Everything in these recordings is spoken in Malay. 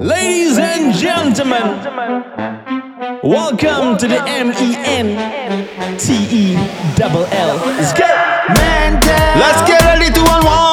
Ladies and gentlemen, welcome to the M E N T E double L. Let's. Mental. Let's get ready to unwind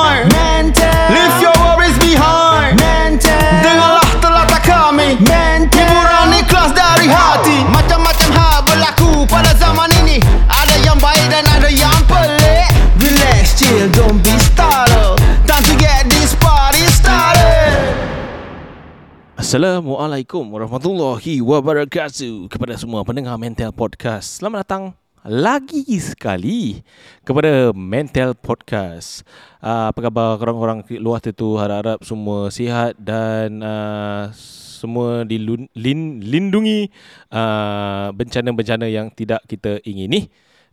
Assalamualaikum warahmatullahi wabarakatuh kepada semua pendengar Mental Podcast. Selamat datang lagi sekali kepada Mental Podcast. Uh, apa khabar korang-korang luar tu? Harap-harap semua sihat dan uh, semua dilindungi uh, bencana-bencana yang tidak kita ingini.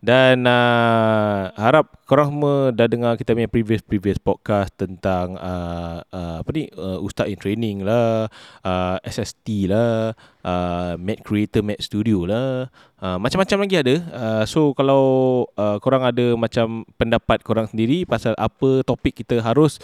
Dan uh, harap korang semua dah dengar kita punya previous-previous podcast tentang uh, uh, apa ni uh, Ustaz in Training lah, uh, SST lah, uh, Mac Creator, Mac Studio lah. Uh, macam-macam lagi ada. Uh, so kalau uh, korang ada macam pendapat korang sendiri pasal apa topik kita harus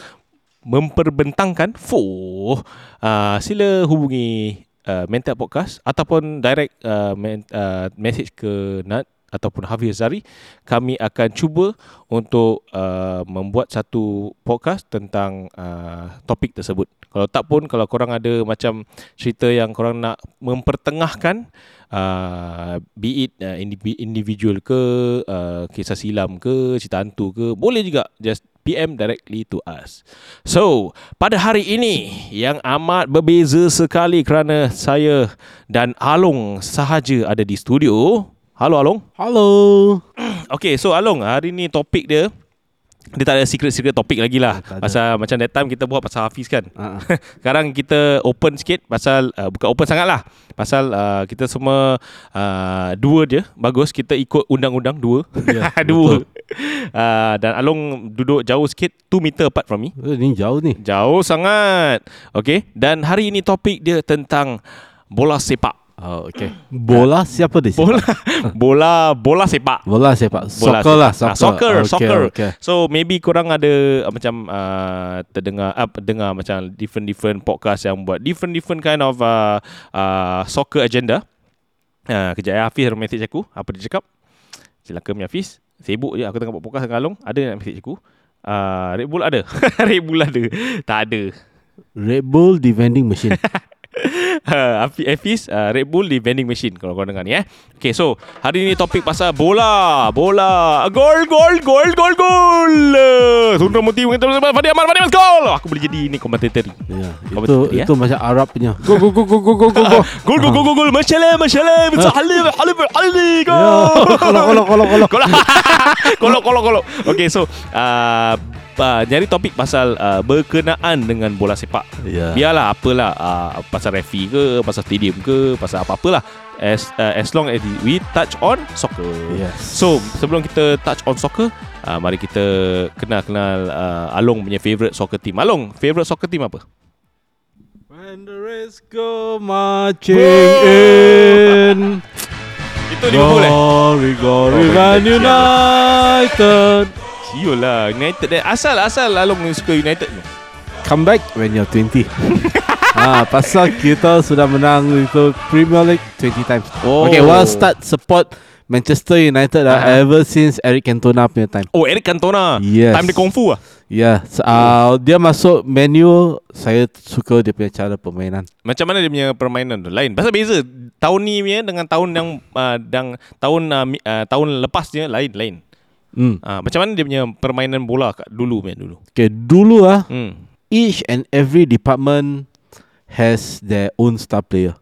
memperbentangkan, for uh, sila hubungi uh, Mental Podcast ataupun direct uh, men, uh, message ke Nat ataupun Hafiz Zari kami akan cuba untuk uh, membuat satu podcast tentang uh, topik tersebut. Kalau tak pun kalau korang ada macam cerita yang korang nak mempertengahkan uh, be it uh, individual ke uh, kisah silam ke cerita hantu ke boleh juga just PM directly to us. So, pada hari ini yang amat berbeza sekali kerana saya dan Along sahaja ada di studio. Halo Along. Hello. Okay, so Along, hari ni topik dia dia tak ada secret-secret topik lagi lah. Tak ada. Pasal macam that time kita buat pasal Hafiz kan. Uh, Sekarang kita open sikit pasal uh, Bukan open sangat lah. Pasal uh, kita semua uh, Dua je. Bagus Kita ikut undang-undang Dua. Ya, Dua. uh, Dan Along duduk jauh sikit 2 meter apart from me. Eh, ni jauh ni. Jauh sangat. Okay Dan hari ini topik dia tentang Bola sepak Oh, okay. Bola siapa di sini? Bola Bola Bola sepak Bola sepak. Bola Soccer lah. sepak. Ah, Soccer. soccer, okay, soccer. Okay. So maybe korang ada uh, macam uh, terdengar uh, dengar macam different different podcast yang buat different different kind of uh, uh, soccer agenda. Uh, kejap ya Hafiz ada message aku Apa dia cakap Silakan Hafiz Sibuk je aku tengah buat podcast dengan Along Ada nak message aku uh, Red Bull ada Red Bull ada Tak ada Red Bull di vending machine. Hafiz Hafiz uh, Red Bull di vending machine Kalau korang dengar ni eh. Okay so Hari ni topik pasal bola. Bola. Gol gol gol gol gol. Uh, Sundra Muti mengatakan Fadi Ahmad Fadi Ahmad gol. Aku boleh jadi ni komentator ya, Kau itu betul, ya? itu macam Arab punya. Go go go go go go go. go. Gol gol gol gol. Gol Mashallah mashallah Halif halif halif Ya, gol. Kolok kolok kolok kolok. Kolok. Kolok kolok kolok. Okay so uh, uh, Nyari topik pasal uh, Berkenaan dengan bola sepak Ya. Biarlah apalah uh, Pasal referee ke Pasal stadium ke Pasal apa-apalah As, uh, as long as we touch on soccer Yes. So sebelum kita touch on soccer uh, Mari kita kenal-kenal uh, Along punya favourite soccer team Along, favourite soccer team apa? When the race go marching in. Itu Liverpool eh? Glory, glory, Oh, Man. United. Siul lah United eh. Asal-asal Along suka United ni Come back when you're 20. ah, pasal kita sudah menang itu Premier League 20 times. Oh. Okay, well start support Manchester United uh Ah. ever since Eric Cantona punya time. Oh Eric Cantona Yes. Time dia kung fu lah Ya, yeah, uh, dia masuk menu saya suka dia punya cara permainan. Macam mana dia punya permainan tu Lain Pasal beza Tahun ni punya Dengan tahun yang uh, yang Tahun uh, uh, Tahun lepasnya Lain lain Hmm. uh, Macam mana dia punya Permainan bola kat dulu punya dulu Okay, dulu ah, hmm. each and every department has their own star player.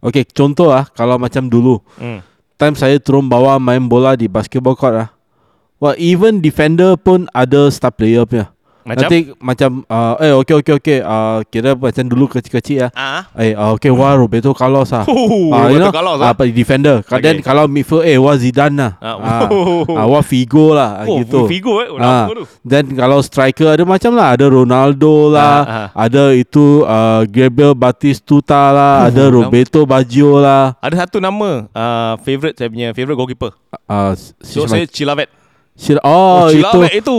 Okay, contoh ah, kalau macam dulu, Hmm. time saya turun bawah main bola di basketball court ah. Well, even defender pun ada star player punya. Macam Nanti macam uh, eh okey okey okey uh, kira macam dulu kecil-kecil ah. Ah. Eh uh, okey wah Roberto Carlos ah. Oh, Ah, you Roberto know, Carlos, ah, ah. apa defender. Okay. Then kalau midfield eh wah Zidane lah. Ah, Ah, oh. ah, wah Figo lah ah, Oh, gitu. Figo eh. Oh, Ah, tu. then kalau striker ada macam lah, ada Ronaldo lah, Ah, ah. ada itu uh, Gabriel Batistuta lah, Oh, ada. Roberto Baggio lah. Ada satu nama uh, Favorite saya punya Favorite goalkeeper Uh, So saya Chilavet Sil- oh, itu Chilavet itu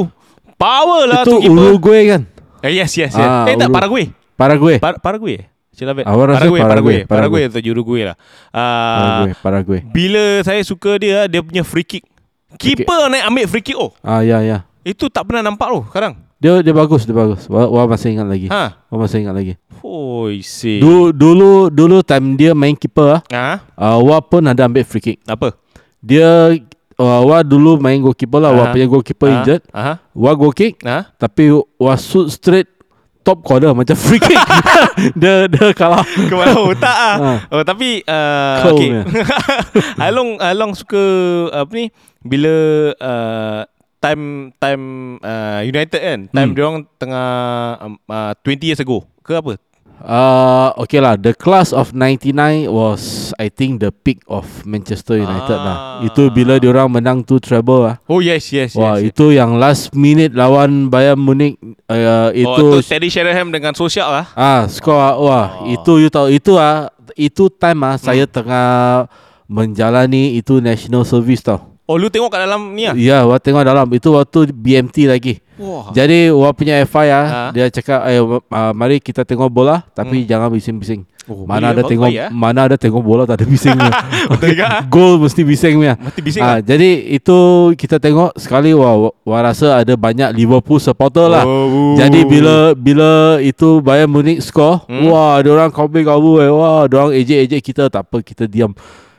Power lah itu tu Uruguay kan? eh, Yes yes yes Ah, Eh tak Uru- Paraguay Paraguay. Par- Paraguay eh? Chilavert. Awak rasa Paraguay, Paraguay, Paraguay, Paraguay atau Uruguay lah. Ah, Paraguay, Paraguay. bila saya suka dia dia punya free kick. Keeper naik ambil free kick oh. Ah ya ya. Itu tak pernah nampak loh sekarang. Dia dia bagus, dia bagus. Wah, wah masih ingat lagi. Ha. Wah masih ingat lagi. Oi, si. Dulu dulu dulu time dia main keeper ah, Ha? uh, wah pun ada ambil free kick. Apa? Dia uh, wah dulu main goalkeeper lah, wah Ah. punya goalkeeper Ha? injured. Aha. Wah goal kick Ha? tapi wah shoot straight top corner macam free kick. dia dia kalah. Kemana otak ah. Ha. Oh tapi uh, Cool okay. Along Along suka apa ni bila uh, time time uh, United kan time Hmm. dia orang tengah um, uh, 20 years ago ke apa Uh, okay lah, the class of 99 was I think the peak of Manchester United lah. Ah. Itu bila diorang menang tu treble lah. Oh yes yes Wah, yes, yes. itu yang last minute lawan Bayern Munich uh, itu oh, Teddy Sheringham dengan Social lah Ah, skor ah, wah, Oh. itu you tahu itu ah itu time ah saya tengah menjalani itu national service tau. Oh lu tengok kat dalam ni ah Ya, wah tengok dalam itu waktu BMT lagi. Wah Jadi wah punya FI ah, Ah. dia cakap eh uh, mari kita tengok bola tapi jangan bising-bising. oh, mana ada tengok ah. mana ada tengok bola tak ada bisingnya. Ah. Gol mesti bising punya. Mati bising Ah, ah. jadi itu kita tengok sekali wah, wah rasa ada banyak Liverpool supporter lah. Oh. Jadi bila bila itu Bayern Munich score, Hmm. hmm. wah orang kabur kabur eh. Wah, orang ejek-ejek kita tak apa kita diam.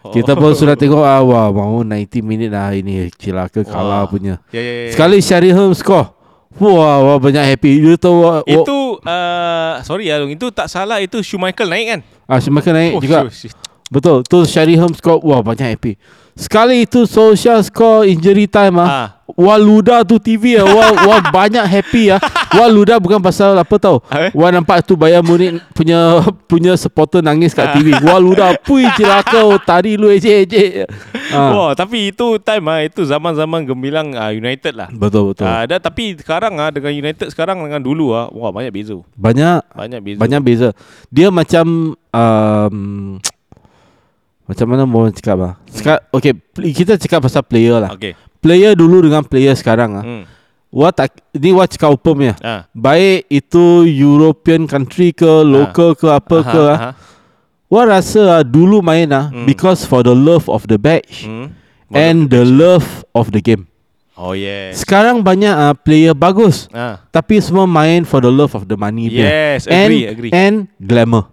Kita pun sudah tengok ah wah mau 90 minit lah ini cilaka kalah punya. Ya ya ya. Sekali Sheringham score. Wah, wah banyak happy. You tahu wah, Itu uh, sorry Long itu tak salah itu Schumacher naik kan? ah semakin naik Oh, juga. shit, shit. Betul. Tu Sheringham score. Wah, banyak happy. Sekali itu Solskjaer score injury time ah. Ah. Wah luda tu TV ah. Wah, wah banyak happy ah. Wah luda bukan pasal apa tau. Apa? Wah nampak tu Bayern Munich punya punya supporter nangis kat TV. Wah luda pui celaka oh, tadi lu ejek-ejek. Ah. Wah, tapi itu time ah itu zaman-zaman gemilang uh, United lah. Betul betul. Ah, dan tapi sekarang ah dengan United sekarang dengan dulu ah, wah banyak beza. Banyak Banyak beza. banyak beza. Dia macam um, macam mana mau cakap ah? Sekarang okay, pl- kita cakap pasal player lah. Okey. Player dulu dengan player sekarang ah. Hmm. Wah tak ni wah cakap upamnya. Ah. Baik itu European country ke local ke apa Aha, ke ah. aha. Wah rasa ah, dulu main ah Hmm. because for the love of the badge Hmm. and the love of the game. Oh yes. Sekarang banyak ah player bagus Ah. tapi semua main for the love of the money. Yes, and, agree, agree. And glamour.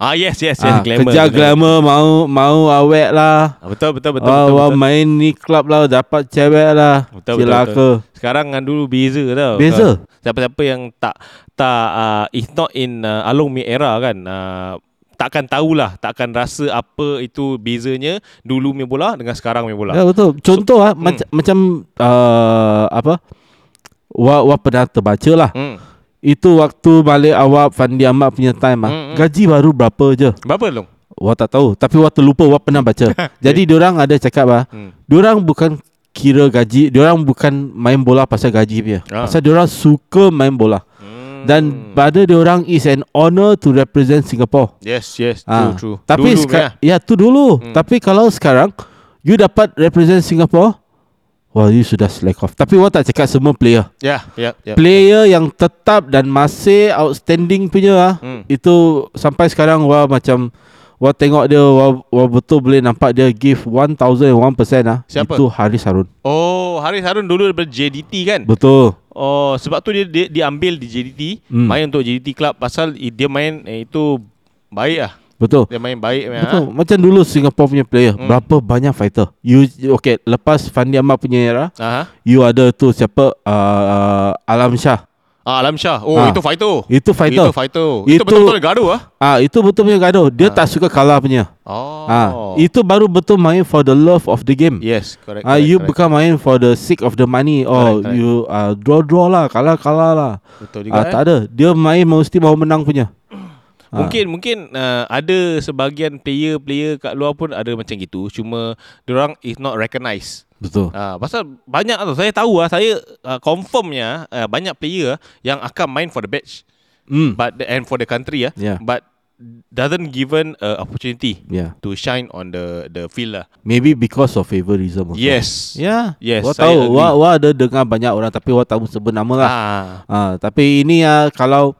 Ah yes yes yes Ah, glamour. kerja glamour mau mau awet lah. Ah, betul betul betul Wah, betul, wah betul. main ni club lah dapat cewek lah. Betul, betul, Celaka. Sekarang dengan dulu beza tau. Beza? Siapa-siapa yang tak tak uh, is not in uh, Along Mi era kan. Uh, takkan tahulah, takkan rasa apa itu bezanya dulu main bola dengan sekarang main bola. Ya betul. Contoh ah hmm. macam macam uh, apa? Wah, wah pernah terbaca lah. Hmm. Itu waktu balik awak Fandi Ahmad punya time ah. Hmm, hmm. Gaji baru berapa je? Berapa long? Wah tak tahu, tapi wah terlupa wah pernah baca. Jadi diorang ada cakap ah, Hmm. diorang bukan kira gaji, diorang bukan main bola pasal gaji dia. Ah. Pasal diorang suka main bola. Hmm. Dan pada diorang is an honor to represent Singapore. yes yes Ah, true true. Tapi dulu, seka- ya. ya tu dulu. Hmm. Tapi kalau sekarang you dapat represent Singapore, wah you sudah slack off. Tapi wah tak cakap semua player. Ya, ya, ya. Player yang tetap dan masih outstanding punya ah, Hmm. itu sampai sekarang wah macam wah tengok dia wah, wah betul boleh nampak dia give 1001% ah. Siapa? Itu Haris Harun. Oh, Haris Harun dulu daripada JDT kan? Betul. Oh, sebab tu dia dia, dia ambil di JDT, Hmm. main untuk JDT Club pasal dia main eh, itu baik ah. Betul. Dia main baik ah. Betul. Macam dulu Singapore punya player, Hmm. berapa banyak fighter. You okay, lepas Fandi Ahmad punya era, Aha. you ada tu siapa uh, uh, Alam Shah. Ah, Alam Shah. Oh, Ah. itu fighter. Itu fighter. Itu fighter. Itu, Itu- betul-betul gaduh ah. Ah itu betul punya gaduh. Dia Ah. tak suka kalah punya. Oh. Ah itu baru betul main for the love of the game. Yes, correct. Ah correct, you correct. bukan main for the sake of the money. Oh Correct, correct. you uh, draw draw lah, kalah kalah lah. betul juga. Ah eh. tak ada. Dia main mesti mau menang punya. Ah. Mungkin mungkin uh, ada sebahagian player-player kat luar pun ada macam gitu. Cuma orang is not recognized. Betul. Ah, pasal banyak tu saya tahu ah saya uh, confirmnya uh, banyak player yang akan main for the badge Hmm. but the, and for the country ah Yeah. but doesn't given uh, opportunity Yeah. to shine on the the field lah. Maybe because of favorism. Also. Yes. Ya. Yes, Wah tahu. agree. Wah, wah ada dengar banyak orang tapi wah tahu sebut nama lah. Ah. Ah tapi ini ah kalau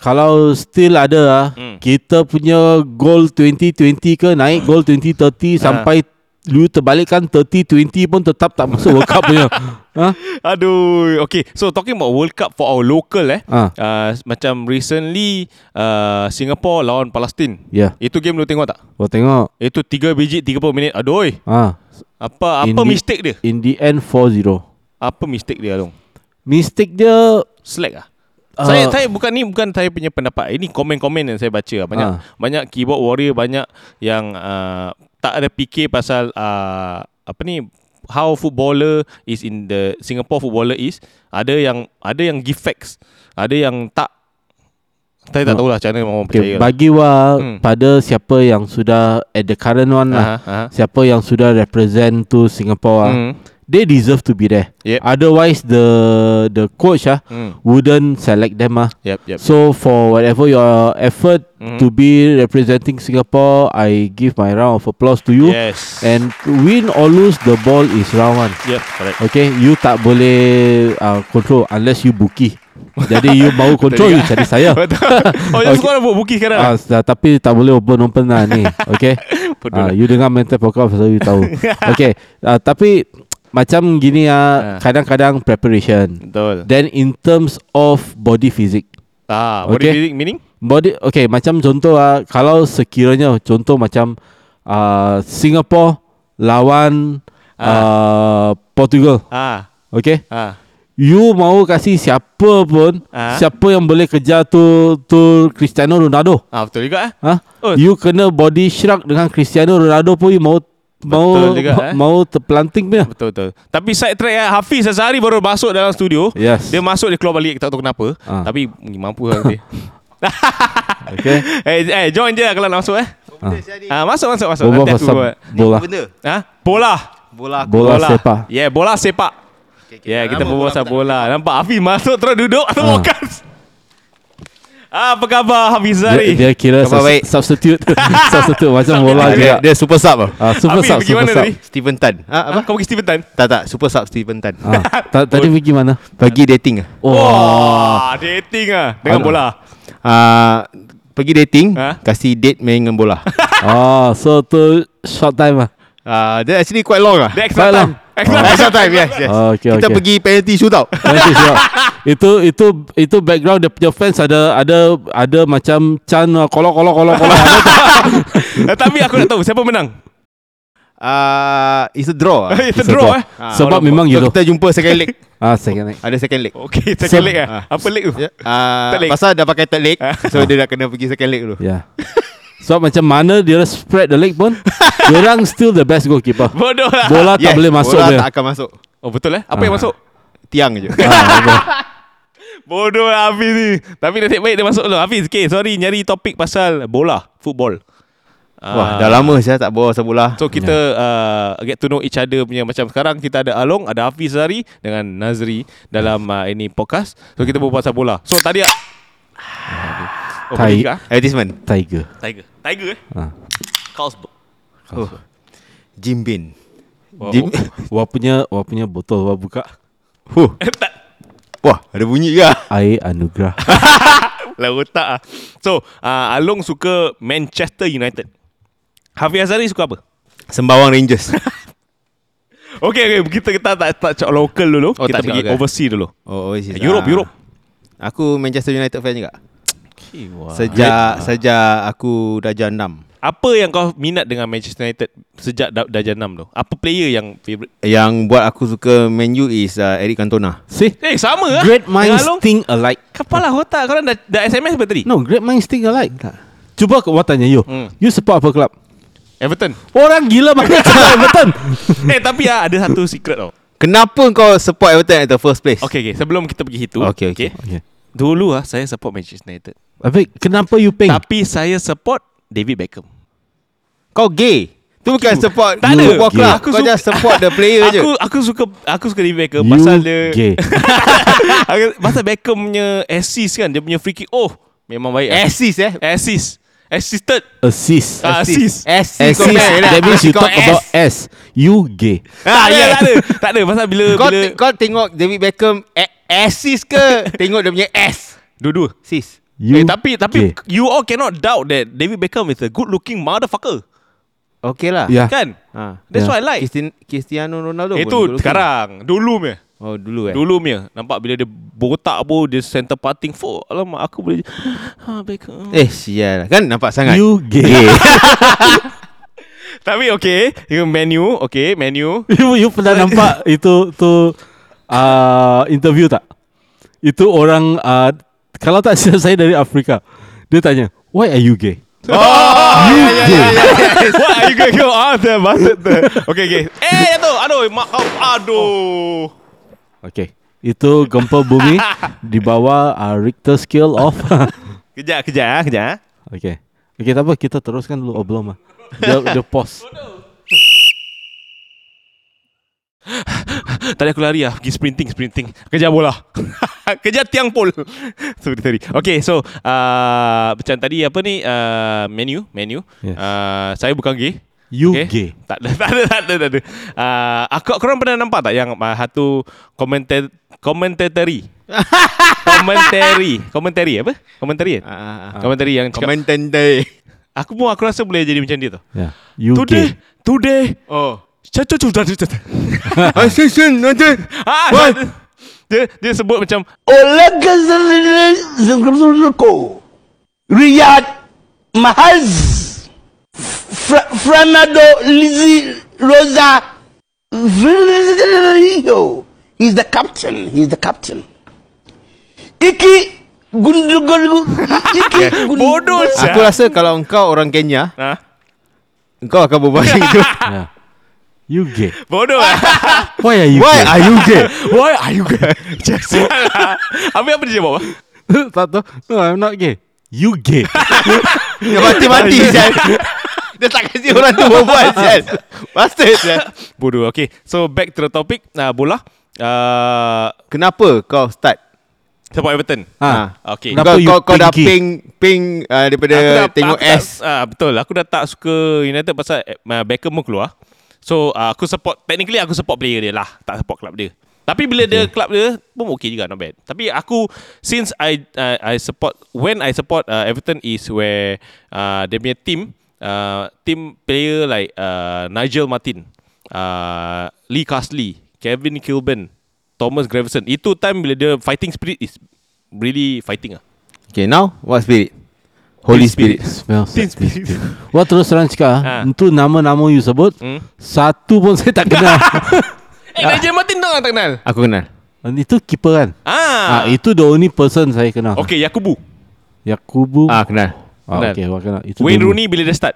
kalau still ada ah Hmm. Kita punya goal 2020 ke naik goal 2030 sampai lu terbalikkan 30-20 pun tetap tak masuk World Cup punya. Ha? Aduh. Okay. So talking about World Cup for our local eh. Ah. Uh, macam recently uh, Singapore lawan Palestin. Ya. Itu game lu tengok tak? Kau tengok. Itu 3 biji 30 minit. Aduh. Ah. Apa In apa the- mistake dia? In the end 4-0. Apa mistake dia dong? Mistake dia Slack ah. Ah. Saya saya bukan ni bukan saya punya pendapat. Ini komen-komen yang saya baca. Banyak Ah. banyak keyboard warrior banyak yang uh, tak ada fikir pasal uh, apa ni how footballer is in the Singapore footballer is ada yang ada yang give facts, ada yang tak saya tak Oh. tahulah macam mana orang percaya. okay, lah. bagi wa Hmm. pada siapa yang sudah at the current one lah. Aha, aha. Siapa yang sudah represent to Singapore ah. Hmm. They deserve to be there. Yep. Otherwise the the coach ah Hmm. wouldn't select them ah. Yep, yep. So for whatever your effort Mhm. to be representing Singapore, I give my round of applause to you. Yes. And win or lose, the ball is round one. yep, correct. Okay, you tak boleh uh, control unless you bookie. Jadi you mau control, you cari saya. Oh, Okay. sekolah buat bukit sekarang. Ah, uh, tapi tak boleh open-open lah ni. Okay. Ah, you dengar mental podcast so you tahu. Okay. Uh, tapi macam gini Ah. ah, kadang-kadang preparation. Betul. Then in terms of body physic. Ah, body Okay. physics meaning? Body okay macam contoh ah kalau sekiranya contoh macam uh, Singapore lawan uh, Portugal. Ah, Okay. ah. You mau kasih siapa pun Ah. siapa yang boleh kejar tu tu Cristiano Ronaldo. Ah, betul juga eh. Ha? Oh. You kena body shrug dengan Cristiano Ronaldo pun you mau mau Betul juga, eh. mau terpelanting punya. Betul betul. Tapi side track eh, Hafiz Azhari baru masuk dalam studio. Yes. Dia masuk dia keluar balik tak tahu kenapa. Ah. Tapi mampu lah dia. Okay. eh eh join je lah kalau nak masuk eh. Ah masuk masuk masuk. Bola Nanti aku pasal buat. bola. Benda Ha? Bola. Bola aku Bola sepak. Yeah, bola sepak. Ya, yeah, kita berbual pasal bola. Nampak Hafiz masuk terus duduk atau Ah. makan. Ah, apa khabar Hafiz Azhari? Dia, dia kira Khabar subs- baik. substitute substitute macam bola dia, juga. dia super sub Ah, super Hafiz sub, pergi super mana sub. tadi? Steven Tan ha, Ah, apa? kau pergi Steven Tan? Tak tak Super sub Steven Tan Ah, ta- tadi pergi mana? Pergi dating Oh. Wah, dating ah dengan bola. uh, Pergi dating Ha? Kasih date main dengan bola Oh, so tu short time ah. uh, Dia actually quite long lah extra Quite time. extra time yes, yes. Oh, okay, Kita okay. pergi penalty shootout Nanti siap. itu itu itu background dia punya fans ada ada ada macam Chan uh, kolok kolok kolok kolok? Eh, Tapi aku nak tahu siapa menang. uh, It's a draw lah. It's a It's a draw draw. eh. Ah, Sebab walaupun- memang so gitu. Kita jumpa second leg Ah, second leg. Ada second leg Okey, second So- leg eh. ah. Apa leg tu? Ya, uh, Third leg. Pasal dah pakai third leg Ah. So dia dah kena pergi second leg dulu Ya. Sebab macam mana dia spread the leg pun, orang still the best goalkeeper. Bodoh lah. Bola tak boleh masuk Bola dia. tak akan masuk Oh betul eh? Apa Ah. yang masuk? Tiang je Ah, betul. Bodoh lah Hafiz ni. Tapi nasib baik dia masuk dulu. Hafiz, okay, sorry nyari topik pasal bola, football. Wah Ah, dah lama saya tak bawa pasal bola So kita uh, get to know each other punya macam sekarang kita ada Along, ada Hafiz Zari dengan Nazri dalam uh, ini podcast. So kita berbual pasal bola. So tadi Oh, ah? Advertisement Tiger. Tiger. Tiger eh? Ah. Carlsberg. oh. Jim Beam Wow. Jim Wah punya wah punya botol wah buka. huh. tak. Wah ada bunyi ke Air anugerah. Lah otak ah. So, uh, Along suka Manchester United. Hafiz Azari suka apa? Sembawang Rangers Okay, okay. Kita kita tak tak cakap local dulu. Oh, kita pergi overseas dulu. Oh, overseas. Europe, Ah. Europe. Aku Manchester United fan juga. Okay, wow. Sejak sejak aku darjah 6. Apa yang kau minat dengan Manchester United sejak da- darjah 6 tu? Apa player yang favourite? Yang buat aku suka Man U is uh, Eric Cantona. See? Eh, sama lah. Great minds Dengan Along. think alike. Kepala otak. Korang dah, dah SMS apa tadi? No, great minds think alike. Cuba kau tanya you. Hmm. You support apa club? Everton. Orang gila mana cakap Everton. eh, tapi ah, ada satu secret tau. Kenapa kau support Everton at the first place? Okay, okay. Sebelum kita pergi itu. Okay, okay. Okay. Dulu ah saya support Manchester United. Tapi kenapa you peng? Tapi saya support David Beckham. Kau gay. Tu bukan support Tak ada. club. Aku Kau suka- just support the player je. Aku aku suka aku suka David Beckham You pasal dia gay. Aku- pasal Beckham punya assist kan, dia punya free kick. Oh, memang baik. ah. Assist eh. Assist. Assisted. Assist. Ah, assist. Assist. Assist. That means you talk S. about S. You gay. tak Ah, ada, ya. tak ada. Tak ada pasal bila Kau, bila te- kau tengok David Beckham a- assist ke tengok dia punya S? dua-dua. Assist. Eh, tapi tapi Okay. you all cannot doubt that David Beckham is a good looking motherfucker. Okay lah. Ya. Kan? Ha. That's Yeah. what I like. Cristian- Cristiano Ronaldo Itu looking. sekarang. Dulu punya. Oh dulu eh. Dulu punya. Nampak bila dia botak pun dia center parting for. Alamak aku boleh. Ha Beckham. Eh sial Kan nampak sangat You gay. Tapi okay. You menu. Okay menu. you, you pernah nampak itu tu uh, interview tak? Itu orang uh, kalau tak silap saya dari Afrika. Dia tanya, "Why are you gay?" Oh, you gay. What are you going to answer? Bastard tu. Okay, okay. Eh, jatuh. Aduh, mak kau. Aduh. Okay. Itu gempa bumi di bawah uh, Richter scale of Kejap, kejap, ah, kejap. ah. Okay. Okay, tak apa kita teruskan dulu oh belum ah. Dia dia pause. Tadi aku lari lah Pergi sprinting Sprinting Kejar bola Kejar tiang pol Sorry sorry Okay so uh, Macam tadi apa ni uh, Menu Menu Yes. uh, Saya bukan gay You Okay. gay. Tak ada, tak ada, tak ada, tak ada. Uh, aku, korang pernah nampak tak yang uh, satu komentar komentari komentari komentari apa komentari kan? Ah, ah. komentari yang cakap Komentender aku pun aku rasa boleh jadi macam dia tu Yeah. You today gay. today Oh Tu dah dah Assassin nanti Ah, What? dia dia sebut macam Olagazarko Riyad Mahaz Franado Lizzy Rosa. He's the captain. He's the captain. Iki Gundugul Iki bodoh Aku rasa kalau engkau orang Kenya ha? Engkau akan berbual macam itu Yeah. You gay. Bodoh lah Why are you Why gay? are you gay? Why are you gay? Macam salah Habis apa dia jawab tak tahu. No, I'm not gay. You gay. Dia mati-mati Sial Dia tak kasi orang tu berbual Sial Bastard Sial Bodoh Okay So back to the topic uh, Bola uh, Kenapa kau start Support Everton ha. Okay Kenapa Kau, kau, kau dah ping Ping uh, Daripada Aku dah- tengok aku S tak, ah, Betul Aku dah tak suka United pasal uh, Beckham pun keluar So uh, aku support Technically aku support player dia lah. Tak support club dia. Tapi bila dia club dia Pun okay juga Not bad. Tapi aku Since I uh, I support When I support uh, Everton is where uh, Dia punya team uh, Team player like uh, Nigel Martin uh, Lee Castley Kevin Kilburn Thomas Gravison Itu time bila dia Fighting spirit is Really fighting ah. Okay now What spirit? Holy Team Spirit, Smells teen spirit. Wah terus terang cakap Ha. ah. Itu nama-nama you sebut Hmm? Satu pun saya tak kenal Eh Nigel Martin tak tak kenal Aku kenal Itu keeper kan Ah, ah. Itu the only person saya kenal Okay Yakubu Yakubu Ah kenal ah, kenal. Okay wah kenal Itu Wayne. Rooney bila dia start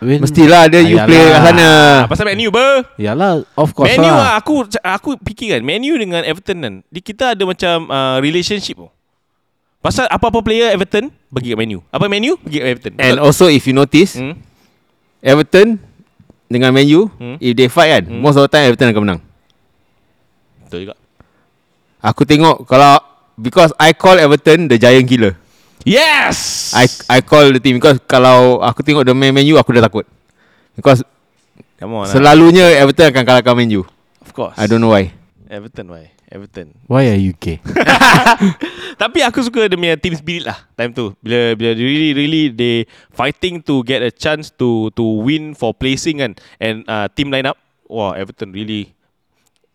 Wayne Mestilah ada you Ayalah. play kat sana ah, Pasal Man U ber Yalah of course Man U lah lah Aku aku fikir kan Man U dengan Everton kan di, Kita ada macam uh, Relationship tau Pasal apa-apa player Everton Pergi kat Man U Apa Man U Pergi kat Everton. And also if you notice hmm? Everton Dengan Man U Hmm. If they fight kan Hmm. Most of the time Everton akan menang. Betul juga. Aku tengok Kalau Because I call Everton The giant killer. Yes! I I call the team Because kalau Aku tengok the main Man U Aku dah takut. Because Come on lah. Selalunya Everton akan kalahkan Man U. Of course. I don't know why. Everton why Everton. Why are you gay? Tapi aku suka dia punya team spirit lah Time tu. Bila bila really really They fighting to get a chance To to win for placing kan. And uh, team line up Wah Everton really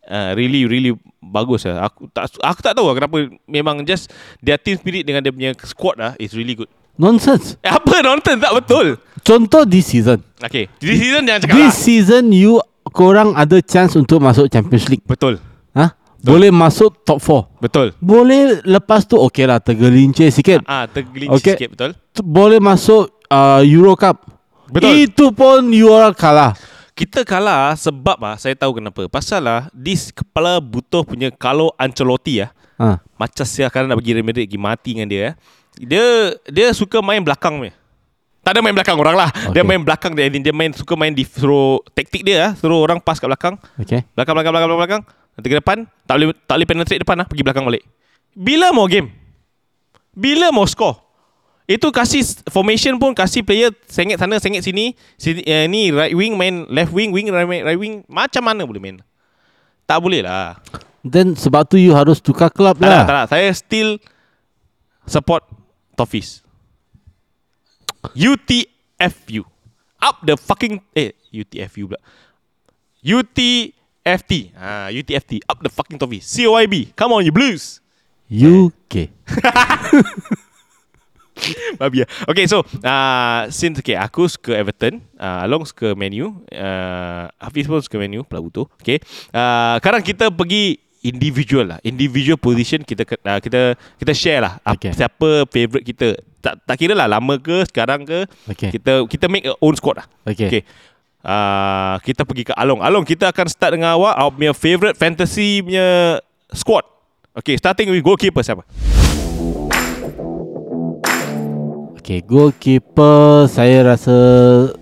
uh, Really really Bagus lah. Aku tak aku tak tahu lah kenapa Memang just Their team spirit Dengan dia punya squad lah Is really good. Nonsense. Eh, Apa nonton tak betul. Contoh this season. Okay This season jangan cakap This lah. season you Korang ada chance untuk masuk Champions League. Betul. Ha? Boleh masuk top 4 Betul Boleh lepas tu Okay lah tergelincir sikit Ah, tergelincir Okay. sikit betul Tu Boleh masuk uh, Euro Cup Betul. Itu pun you orang kalah Kita kalah sebab ah saya tahu kenapa. Pasal lah this kepala butuh punya kalau Ancelotti ah ha. macam saya sekarang nak Real Madrid pergi mati dengan dia eh. Dia dia suka main belakang punya. Tak ada main belakang orang lah. Okay. Dia main belakang dia dia main suka main di suruh taktik dia ah, suruh orang pas kat belakang. Okay Belakang belakang belakang belakang, belakang. Nanti ke depan tak boleh tak boleh penetrate depan lah pergi belakang balik. Bila mau game? Bila mau score? Itu kasih formation pun kasih player sengit sana sengit sini. sini uh, ni right wing main left wing wing right, wing- right wing macam mana boleh main? Tak boleh lah. Then sebab tu you harus tukar club Tak nak, lah tak nak. Saya still support Toffees. UTFU. Up the fucking eh UTFU pula. UTFT. Ah, UTFT. Up the fucking Toffees. COIB. Come on you blues. UK. Babi lah. Okay so uh, Since okay Aku suka Everton uh, Along suka menu uh, Hafiz pun suka menu Pelabu tu Okay uh, Sekarang kita pergi Individual lah Individual position Kita uh, kita kita share lah Okay. okay. Siapa favourite kita tak, tak kira lah Lama ke Sekarang ke Okay. Kita kita make a own squad lah Okay. okay. Uh, kita pergi ke Along Along kita akan start dengan awak Awak punya favourite fantasy punya squad Okay starting with goalkeeper siapa? Okay, goalkeeper saya rasa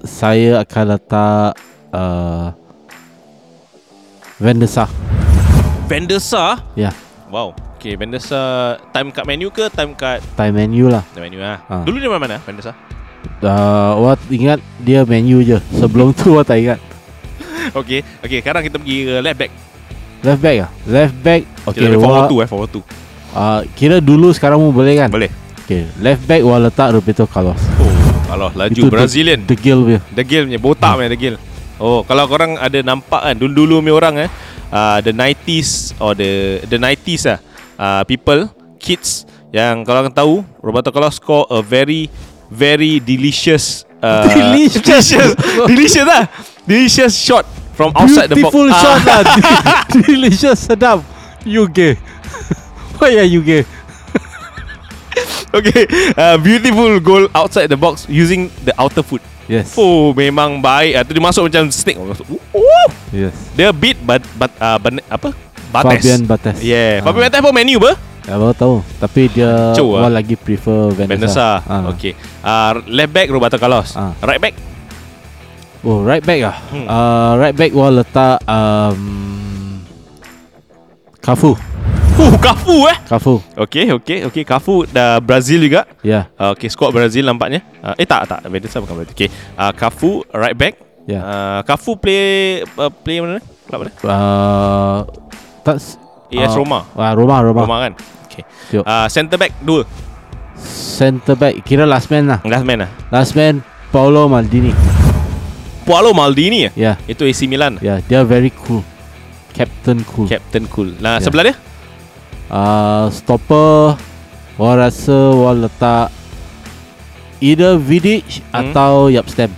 saya akan letak uh, Van der Sar. Van der Sar Ya, Wow Okay Van der Sar Time kat menu ke Time kat time menu lah. Time menu lah Ha. Dulu dia mana mana Van der Sar Uh, awak ingat dia menu je. Sebelum tu awak tak ingat. Okay Okay sekarang kita pergi ke left back Left back ah. Left back. Okay Kita forward awak, 2 eh Forward 2 uh, kira dulu sekarang pun boleh kan? Boleh Okay, left back awak letak Roberto Carlos. Oh Kalau laju Itu Brazilian The, the Gil punya. The Gil punya Botak punya The Gil Oh kalau korang ada nampak kan Dulu-dulu punya orang eh uh, The 90s Or the The 90s lah uh, People Kids Yang kalau korang tahu Roberto Carlos score a very Very delicious uh, Delicious. Delicious lah Delicious shot From outside the box Beautiful Ah. shot lah. Delicious sedap. You gay. Why are you gay? Okay uh, Beautiful goal Outside the box Using the outer foot Yes. Oh memang baik ah, tu Dia masuk macam snake uh, Yes. Dia beat but, but, uh, Apa Bates Fabian Bates. Yeah Ah. Fabian Bates pun menu ber Ya, baru tahu. Tapi dia awak ah. lagi prefer Van Van der der Sar. Sar Ah. Okay uh, Left back Roberto Carlos Ah. Right back Oh, right back ah. Hmm. Uh, right back awak letak um, Cafu. Oh Cafu eh Cafu. Okay okay okay Cafu dah Brazil juga Ya. uh, Okay squad Brazil nampaknya uh, Eh tak tak Van der Sar bukan Brazil Okay uh, Cafu Right back Ya. uh, Cafu play uh, Play mana Kelab mana Uh, tak AS ah, Roma Ah, Roma, Roma. Roma kan Okay uh, Center back Dua Center back kira last man lah. Last man lah Last man Paulo Maldini. Paolo Maldini ya Ya. Itu AC Milan Ya, dia very cool. Captain cool. Captain cool Nah Ya. sebelah dia Uh, stopper Wah rasa Wah letak Either Vidic Hmm. Atau Yapstem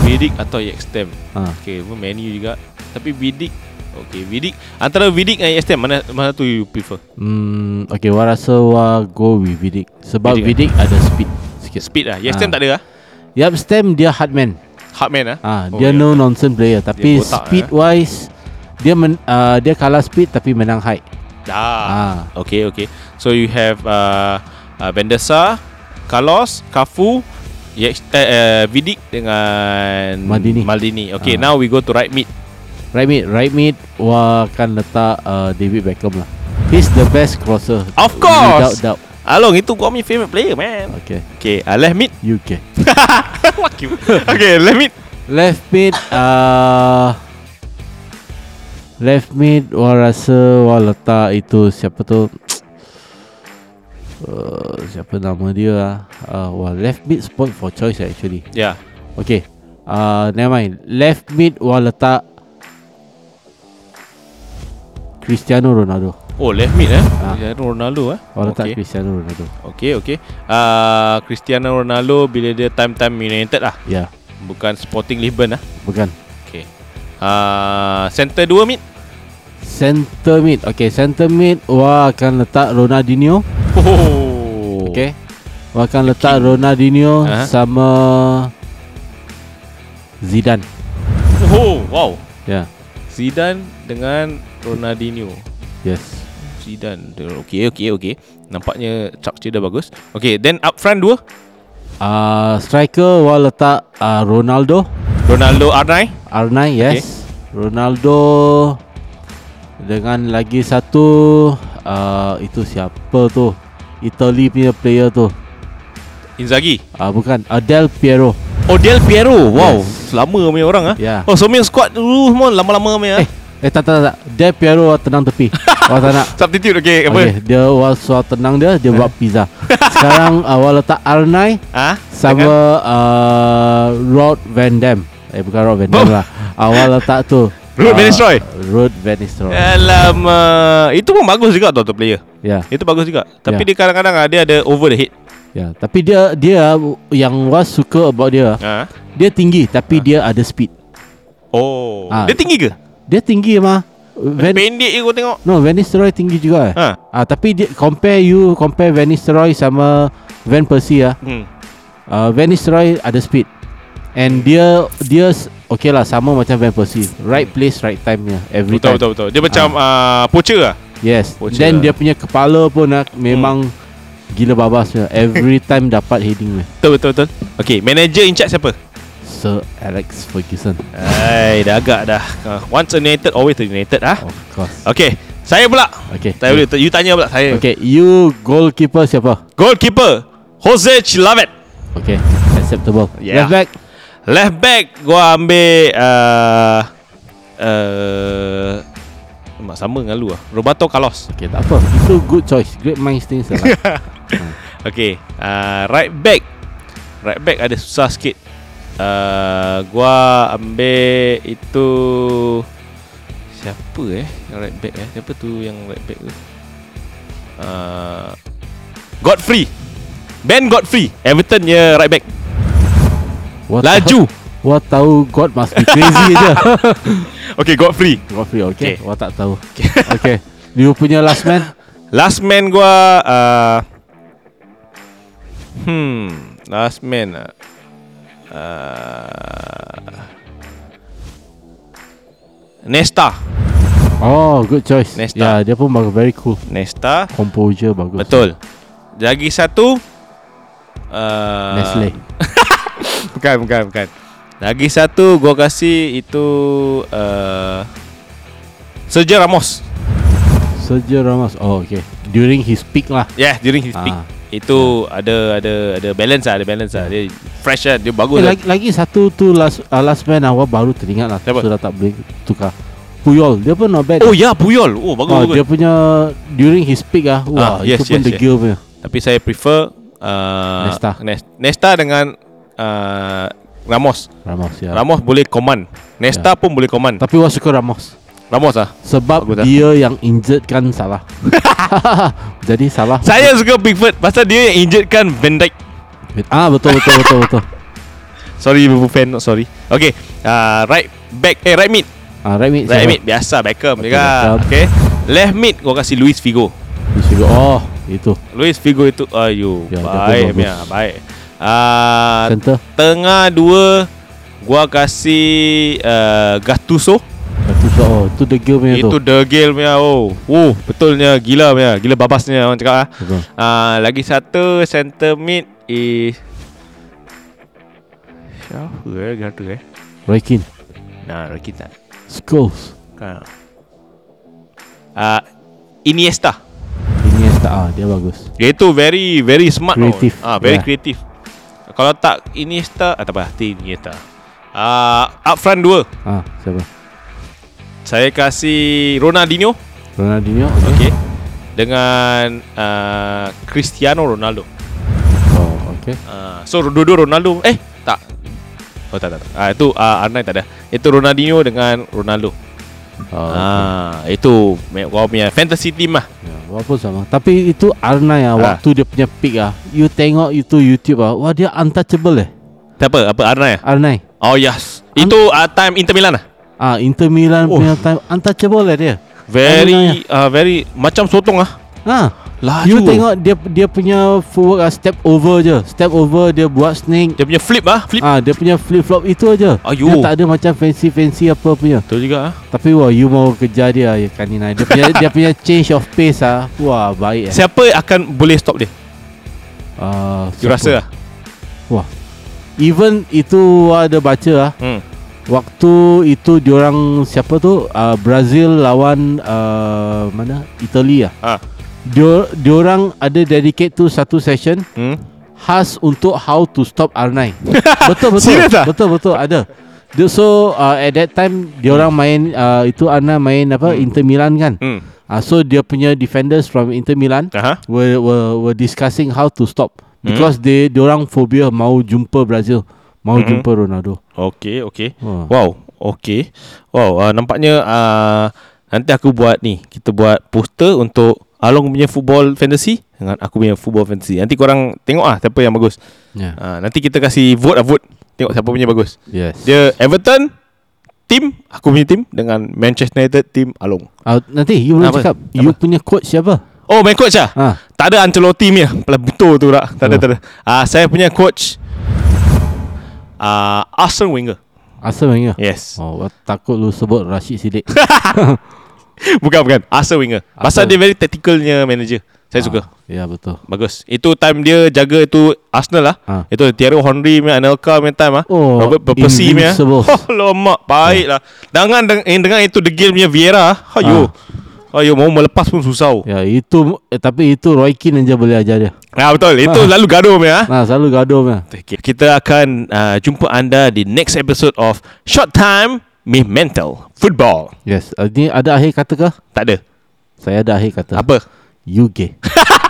Vidic atau Yaxtem ha. Okay pun menu juga Tapi Vidic Okay Vidic. Antara Vidic dan Yaxtem Mana mana tu you prefer? Hmm, okay, wah rasa wah go with Vidic. Sebab Vidic, Vidic, ada speed sikit. Speed lah. Yaxtem Ah. tak ada lah Yapstem dia hard man. Hardman lah ah, Oh, Dia ya. no nonsense player. Tapi botak, speed wise Dia men, uh, dia kalah speed Tapi menang height Ah. ah. Okay okay. So you have uh, uh, Sar Carlos Cafu Yax, eh, uh, Vidic dengan Maldini. Maldini. Okay Ah. now we go to right mid Right mid Right mid. Wah akan letak uh, David Beckham lah. He's the best crosser. Of course. Without doubt. Along itu kau my favourite player man. Okay. Okay uh, left mid. UK Fuck you. Okay left mid. Left mid uh, Left mid Wah rasa Wah letak itu Siapa tu? Uh, Siapa nama dia lah uh, Wah left mid spot for choice actually. Yeah Okay uh, Never mind. Left mid Wah letak Cristiano Ronaldo. Oh left mid eh? Ah. Cristiano Ronaldo eh? Letak Okay Cristiano Ronaldo. Okay okay uh, Cristiano Ronaldo Bila dia time-time United lah. Ya. Yeah, Bukan Sporting Lisbon lah Bukan. Okay uh, Center 2 mid? Center mid. Okay center mid Wah akan letak Ronaldinho. Oh. Okay Wah akan letak Ronaldinho Aha. Sama Zidane. Oh wow. Ya. Yeah. Zidane dengan Ronaldinho. Yes. Zidane. Okay okay okay. Nampaknya structure dah bagus. Okay then up front 2 uh, Striker Wah letak uh, Ronaldo. Ronaldo R9 R9 yes. Ronaldo Dengan lagi satu uh, Itu siapa tu? Italy punya player tu. Inzaghi. Uh, Bukan. Uh, Del Piero Oh Del Piero. Wow. Yes. Lama punya orang ah. Ya. Oh so punya squad dulu semua Lama-lama punya Eh Eh tak tak tak Del Piero tenang tepi Wah tak nak Substitute okay apa? Okay, dia wah soal tenang dia dia buat pizza. Sekarang awal letak R9 Ah, sama uh, Rod Van Dam. Eh bukan Rod Van Dam Oh. lah. Awal letak tu. Rod Van Nistelrooy? Rod Van Nistelrooy. Dalam uh, Itu pun bagus juga tau tu player Ya, Itu bagus juga Tapi Ya. dia kadang-kadang ah, Dia ada over the head ya. Tapi dia dia yang was suka about dia. ah. Dia tinggi tapi dia ada speed. Oh Ah. Dia tinggi ke? Dia tinggi mah. Van, Pendek je kau tengok no, Van Nistelrooy tinggi juga. Eh. ha. Ah, tapi dia compare you compare Van Nistelrooy sama Van Persie ah. hmm. Uh, Van Nistelrooy ada speed. And dia dia okay lah sama macam Van Persie. Right place right time nya every Betul time. betul betul Dia macam uh, Poacher lah Yes. Poacher Then lah. dia punya kepala pun ah, memang gila babas. Every time dapat heading. Betul betul betul Okay Manager in charge siapa? Sir Alex Ferguson. Hai dah agak dah uh, Once United Always United ah. Of course. Okay Saya pula Okay. Saya boleh You tanya pula saya Okay, you goalkeeper siapa? Goalkeeper Jose Chilavet Okay, acceptable. Yeah. Left back Left back Gua ambil uh, uh, mak sama dengan lu lah Roberto Carlos Okay, tak apa. Itu good choice. Great minds think alike. Okay uh, Right back Right back ada susah sikit uh, Gua ambil Itu Siapa eh Yang right back eh Siapa tu yang right back tu uh, Godfrey Ben Godfrey Everton ya right back What Laju what tahu God must be crazy je. Okay Godfrey Godfrey, okay? Okay. Tak tahu. Okay. You punya last man? Last man gua uh, Hmm Last man uh, uh, Nesta Oh, good choice. Nesta. Yeah, dia pun bagus. Very cool. Nesta Composure bagus. Betul Lagi satu uh, Nestle. Bukan bukan bukan Lagi satu gua kasih itu uh, Sergio Ramos Sergio Ramos. Oh, okay. During his peak lah. Yeah during his peak Ah. Itu ada ada ada balance lah Ada balance lah Dia fresh lah Dia bagus Eh, lah lagi, lagi satu tu last uh, last man awak baru teringat lah. Siapa? Sudah tak boleh tukar. Puyol. Dia pun not bad. Oh ya Puyol Oh bagus, Oh, bagus. dia punya during his peak ah. Wah, Ah, yes, itu pun yes, the yes. gear punya. Tapi saya prefer uh, Nesta. Nes- Nesta dengan uh, Ramos Ramos ya. Ramos boleh command Nesta pun boleh command Tapi wah suka Ramos. Ramos lah Sebab Bagus lah. dia yang injured kan salah. Jadi salah. Saya suka Pickford Pasal dia yang injuredkan Van Dijk Ah betul betul betul betul. Sorry Liverpool fan not Sorry Okay uh, Right back Eh right mid Ah right mid. Right siapa? mid Biasa Beckham Okay, juga. Okay Left mid Gua kasih Luis Figo Luis Figo. Oh itu. Luis Figo itu Ayo Ya, Baik ya, Baik uh, Center. Tengah dua Gua kasih uh, Gattuso Satu shot. Oh tu the gear punya Itu tu. The Gale punya Oh Oh betulnya Gila punya Gila babasnya orang cakap ah. Betul. uh, Lagi satu Center mid is Siapa eh Gatu eh Roy Keane. Nah Rocky tak Scholes. kan uh, Iniesta Iniesta ah dia bagus. Dia tu very Very smart tau. Creative. ah, Very Yeah. creative Kalau tak Iniesta ah, Tak apa Hati Iniesta uh, Up front dua Ah siapa? Saya kasih Ronaldinho Ronaldinho. Okay, okay. Dengan uh, Cristiano Ronaldo Oh okay. Uh, so dua-dua Ronaldo Eh tak Oh tak tak, tak. Ah, Itu uh, R9 tak ada Itu Ronaldinho dengan Ronaldo Oh, okay. ah, Itu me- Kau punya fantasy team lah Ya, walaupun sama. Tapi itu R9 ah, Ah. waktu dia punya peak ah. You tengok itu YouTube ah. Wah dia untouchable eh. Tak apa Apa R9 ah? R9. Oh yes Itu uh, time Inter Milan lah Ah Inter Milan Oh. punya time untouchable lah dia. Very uh, Very Macam sotong lah Ha. Laju You tengok dia dia punya footwork ah, step over je. Step over dia buat snake. Dia punya flip ah Flip Ah dia punya flip flop itu aja. Ayuh. Dia tak ada macam fancy fancy apa punya. Betul juga ah. Tapi wah you mau kejar dia ya Kanina. Dia punya dia punya change of pace ah. Wah baik eh. Siapa akan boleh stop dia Ah, You siapa? rasa lah Even itu ada baca ah. hmm. Waktu itu diorang siapa tu uh, Brazil lawan uh, mana Italy ah. Ah. Dia diorang ada dedicate tu satu session Hmm. khas untuk how to stop R9. betul betul. Serious ah? Betul betul ada. Dia- So uh, at that time dia orang main uh, itu Ana main apa Inter Milan kan. Hmm. Uh, so dia punya defenders from Inter Milan Aha. were were, were discussing how to stop because they dia orang phobia mau jumpa Brazil, mau Mhm. jumpa Ronaldo. Okay, okay. Oh. Wow, okay. Wow, uh, nampaknya uh, nanti aku buat ni. Kita buat poster untuk Along punya football fantasy dengan aku punya football fantasy. Nanti korang tengok ah siapa yang bagus. Yeah. Uh, nanti kita kasih vote lah vote. Tengok siapa punya bagus. Yes. Dia Everton team aku punya team dengan Manchester United team Along. Uh, nanti you boleh Apa? cakap you Apa? punya coach siapa? Oh, main coach ah? Ah. Tak ada Ancelotti punya. Pelah betul tu tak. Tak ada, Oh. tak ada. Ah, saya punya coach ah Arsene Wenger. Arsene Wenger. Yes. Oh, takut lu sebut Rashid Siddiq. bukan bukan Arsene Wenger. Pasal dia very tacticalnya manager. Saya suka. Ah, ya betul. Bagus. Itu time dia jaga itu Arsenal lah. Ah. Itu Thierry Henry punya Anelka punya time ah. Oh, Robert Percy punya. Oh, lama baik lah. Dengan dengan, dengan itu The Gale punya Vieira. Ayo. Ayo mau melepas pun susah. Ya itu eh, tapi itu Roy Keane je boleh ajar dia. Ah betul. Itu lalu gaduh punya. ah. Nah, selalu gaduh punya. Okay. Kita akan uh, jumpa anda di next episode of Short Time Me Mental Football. Yes. Uh, ni ada akhir kata ke? Tak ada. Saya ada akhir kata. Apa? You gay.